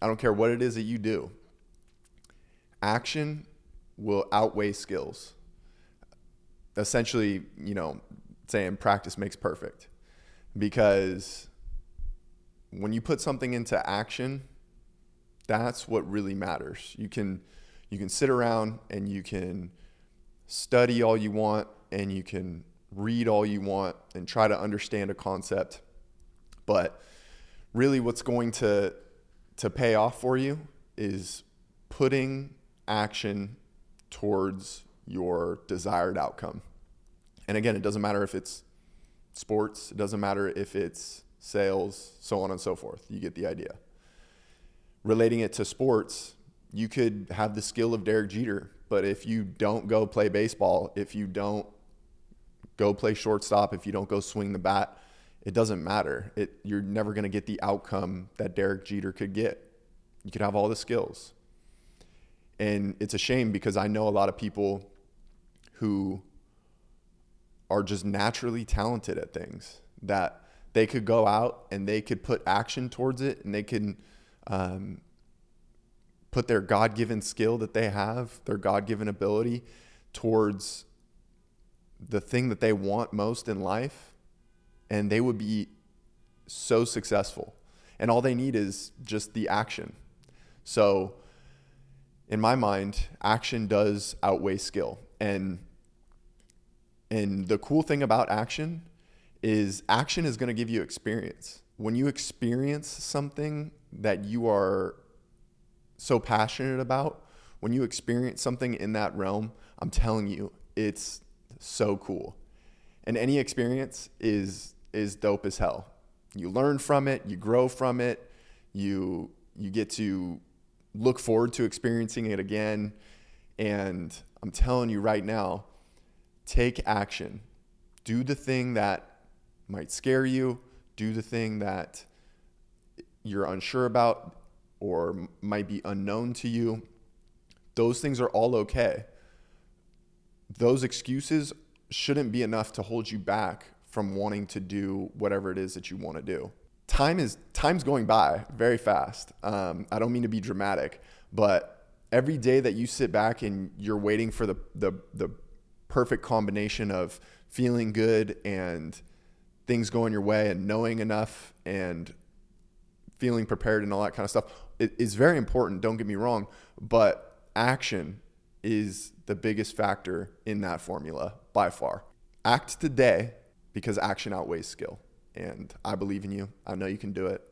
I don't care what it is that you do, action will outweigh skills. Essentially, you know, saying practice makes perfect because when you put something into action, that's what really matters. You can you can sit around and you can study all you want and you can read all you want and try to understand a concept. But really what's going to to pay off for you is putting action towards your desired outcome. And again, it doesn't matter if it's sports, it doesn't matter if it's sales, so on and so forth. You get the idea. Relating it to sports, you could have the skill of Derek Jeter, but if you don't go play baseball, if you don't go play shortstop, if you don't go swing the bat, it doesn't matter. It, you're never going to get the outcome that Derek Jeter could get. You could have all the skills. And it's a shame because I know a lot of people who are just naturally talented at things that they could go out and they could put action towards it and they can um, put their God given skill that they have, their God given ability towards the thing that they want most in life, and they would be so successful. And all they need is just the action. So, in my mind, action does outweigh skill. And and the cool thing about action is action is going to give you experience. When you experience something that you are so passionate about, when you experience something in that realm, I'm telling you, it's so cool. And any experience is is dope as hell. You learn from it, you grow from it, you you get to look forward to experiencing it again. And I'm telling you right now, take action. Do the thing that might scare you, do the thing that you're unsure about or might be unknown to you. Those things are all okay. Those excuses shouldn't be enough to hold you back from wanting to do whatever it is that you want to do. Time is time's going by very fast. Um, I don't mean to be dramatic, but every day that you sit back and you're waiting for the the the perfect combination of feeling good and things going your way and knowing enough and feeling prepared and all that kind of stuff it is very important don't get me wrong but action is the biggest factor in that formula by far act today because action outweighs skill. And i believe in you. I know you can do it